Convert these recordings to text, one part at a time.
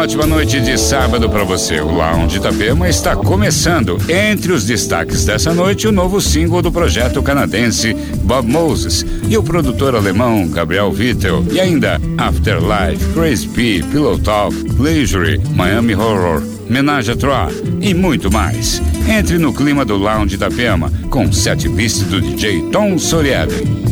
ótima noite de sábado para você. O Lounge Itapema está começando. Entre os destaques dessa noite, o novo single do projeto canadense Bob Moses e o produtor alemão Gabriel Vittel. E ainda Afterlife, Crazy P, Pillow Talk, Leisure, Miami Horror, Menage a Trois e muito mais. Entre no clima do Lounge Itapema com sete beats do DJ Tom Soriano.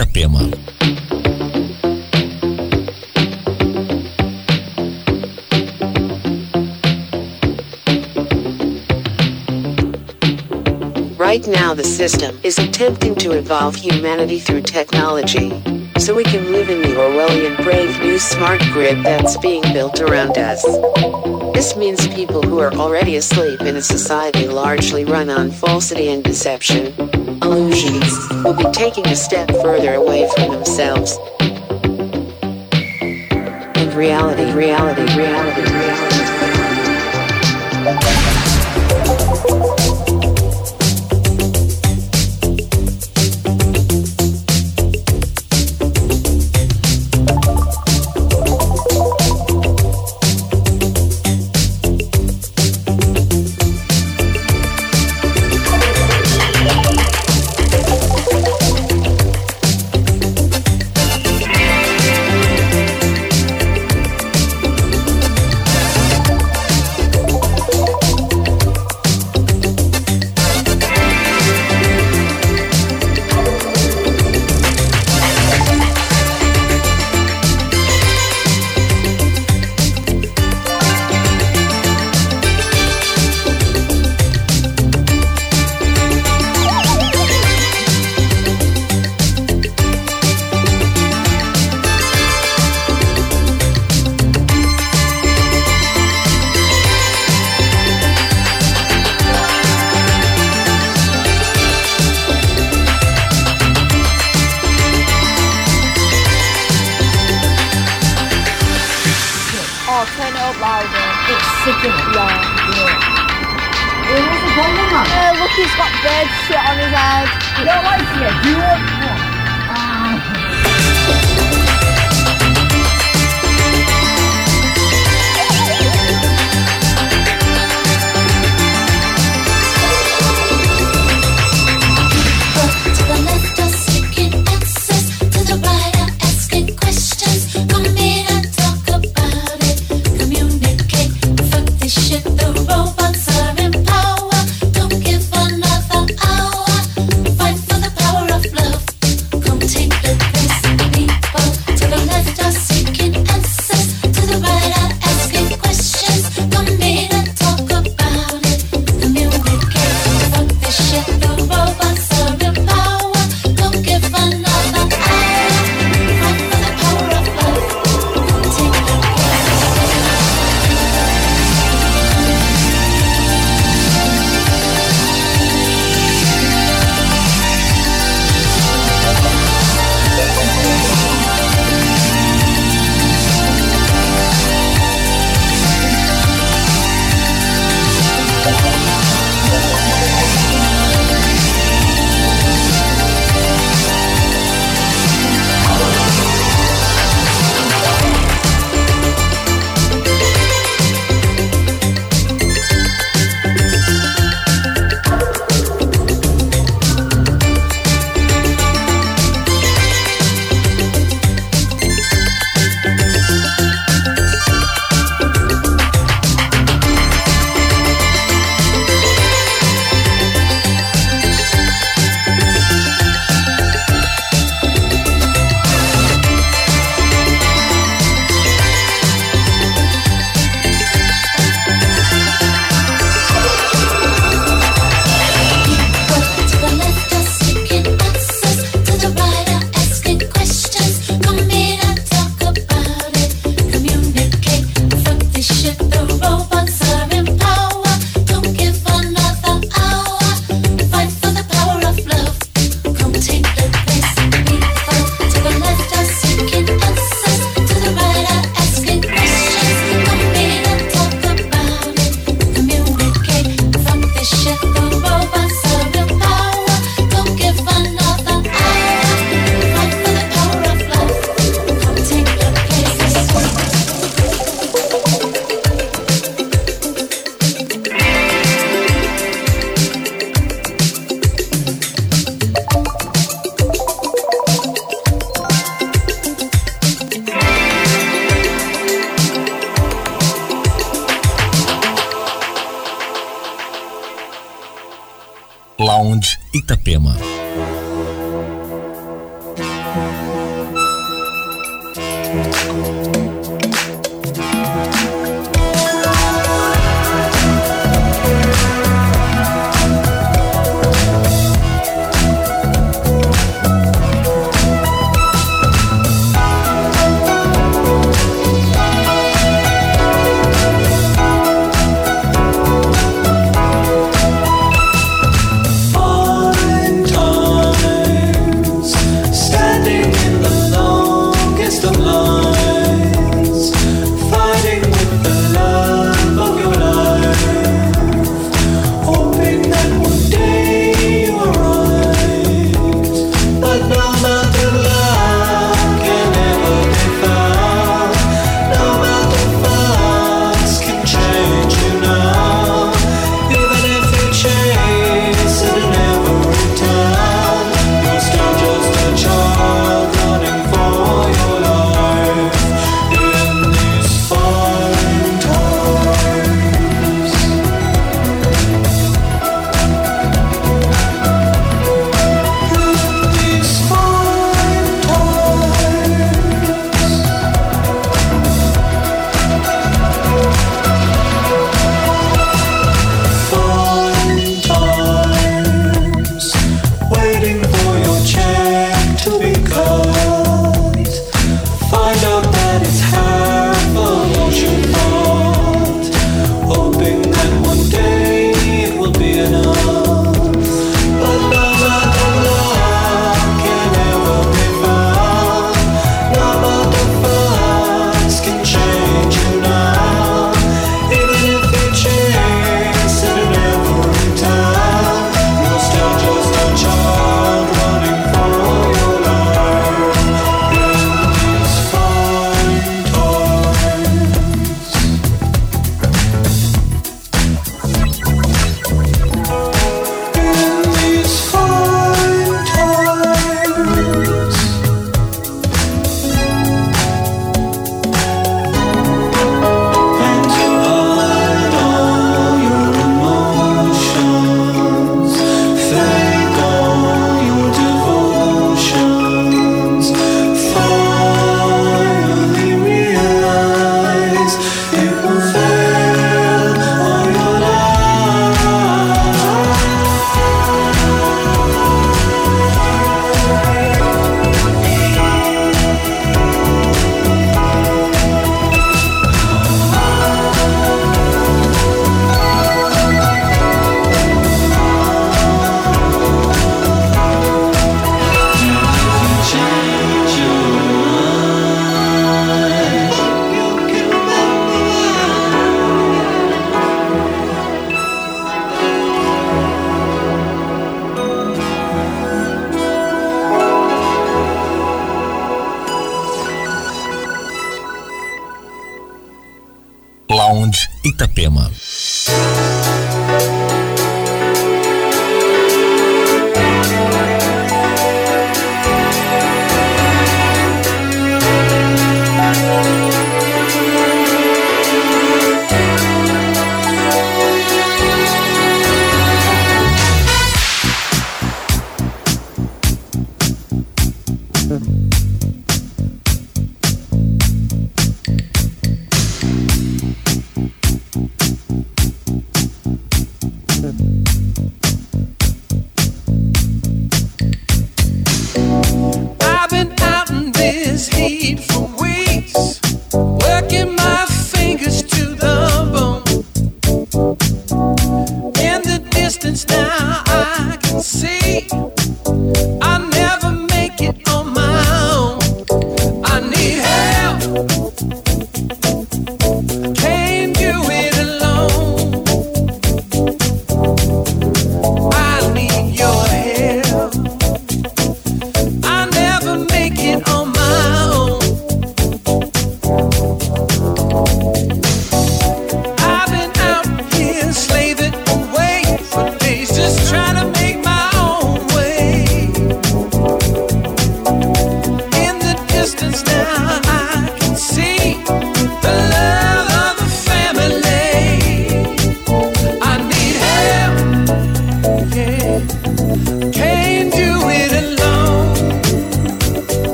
Itapema. Right now the system is attempting to evolve humanity through technology. So we can live in the Orwellian brave new smart grid that's being built around us. This means people who are already asleep in a society largely run on falsity and deception, illusions, will be taking a step further away from themselves. And reality, reality, reality, reality. sickening. Yeah. yeah. It was a problem, man. Oh, look, he's got bird shit on his head. You don't like it? do you want...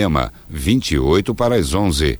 Itapema, 28 para as 11.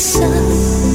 失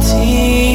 tea.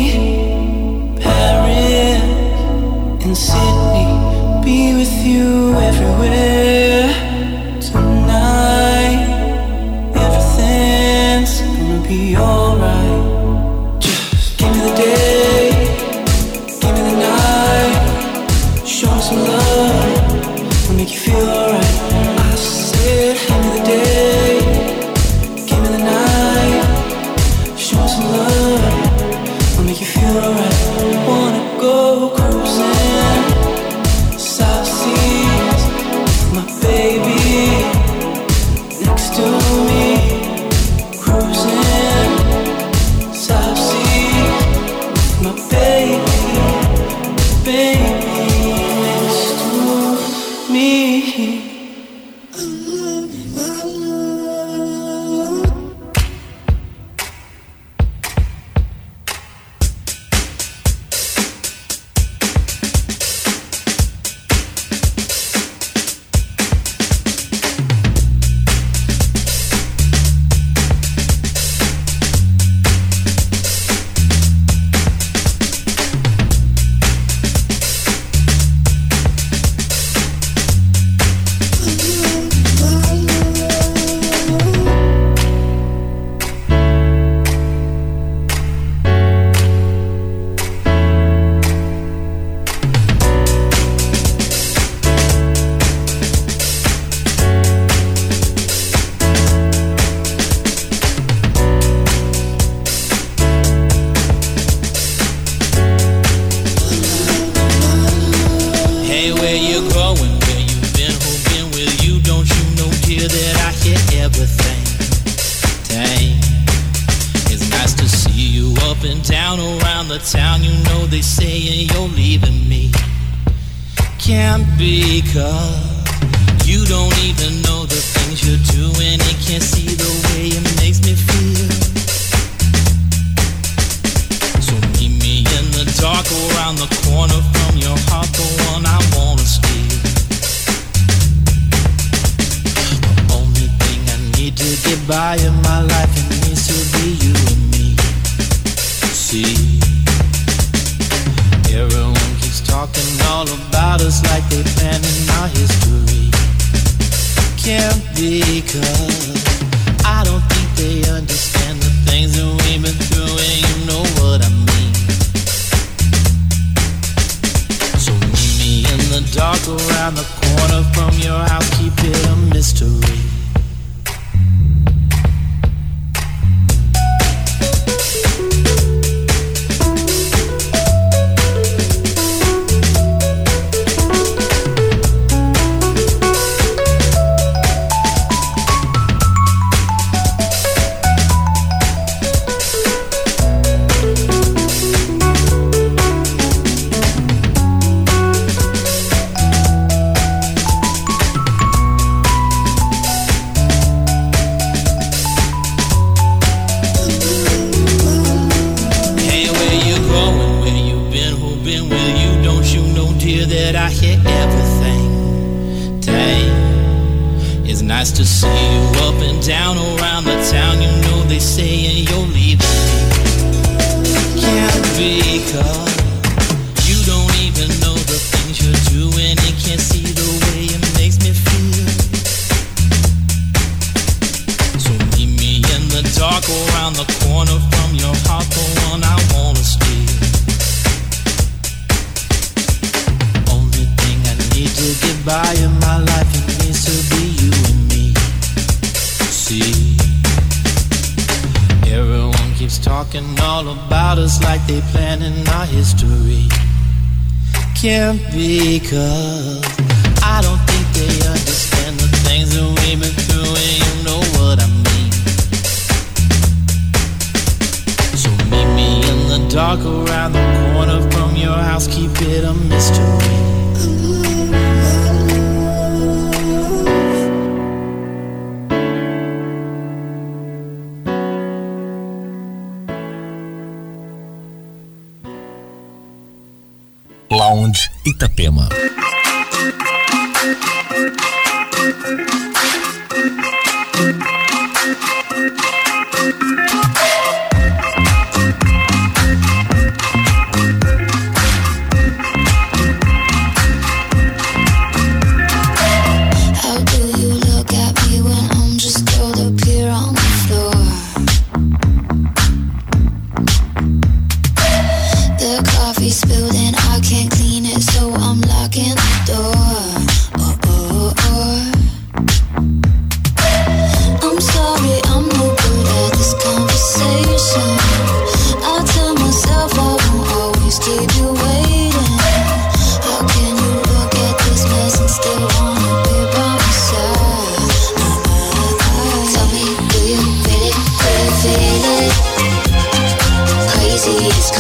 The town, you know they say you're leaving me. Can't be cause you don't even know the things you're doing and can't see the way it makes me feel. So meet me in the dark around the corner from your heart, the one I wanna steal. The only thing I need to get by in my life it needs to be you and me. See talking all about us like they planning our history. Can't be cause I don't think they understand the things that we've been through, and you know what I mean. So meet me in the dark around the corner from your house, keep it a mystery. Can't be cause I don't think they understand the things that we've been through, and you know what I mean. So meet me in the dark around the corner from your house, keep it a mystery. Lounge Itapema.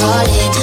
I've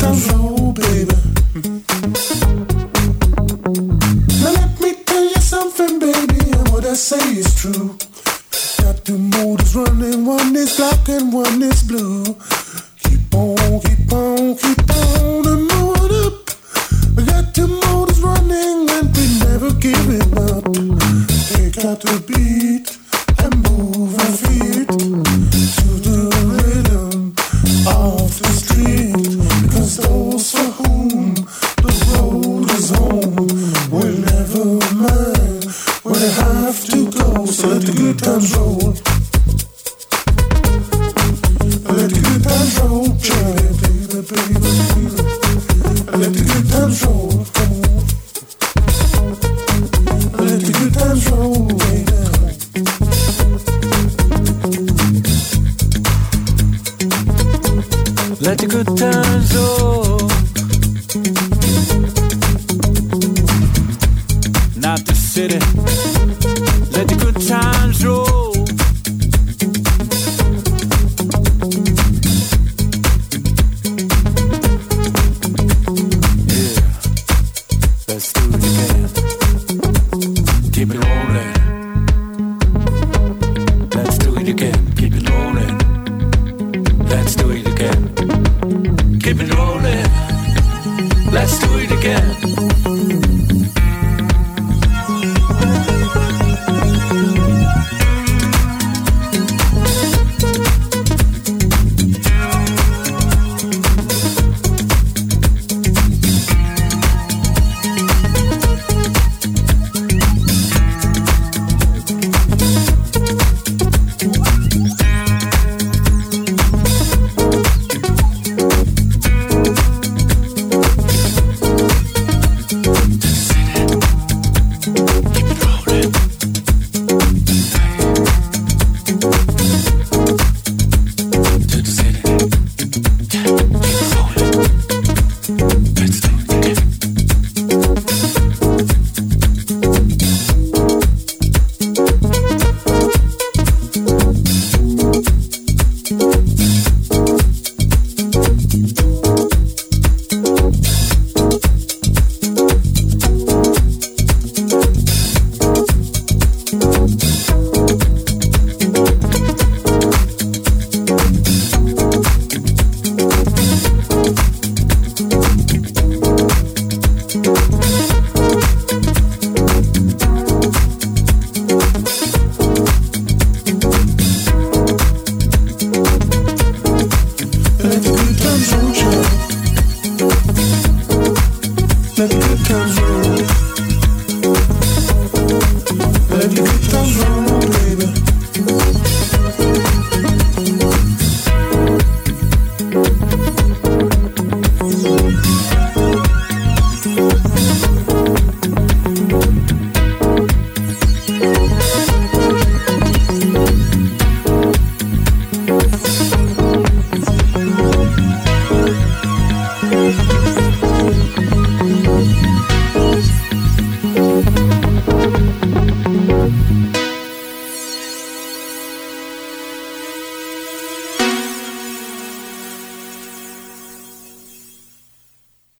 Let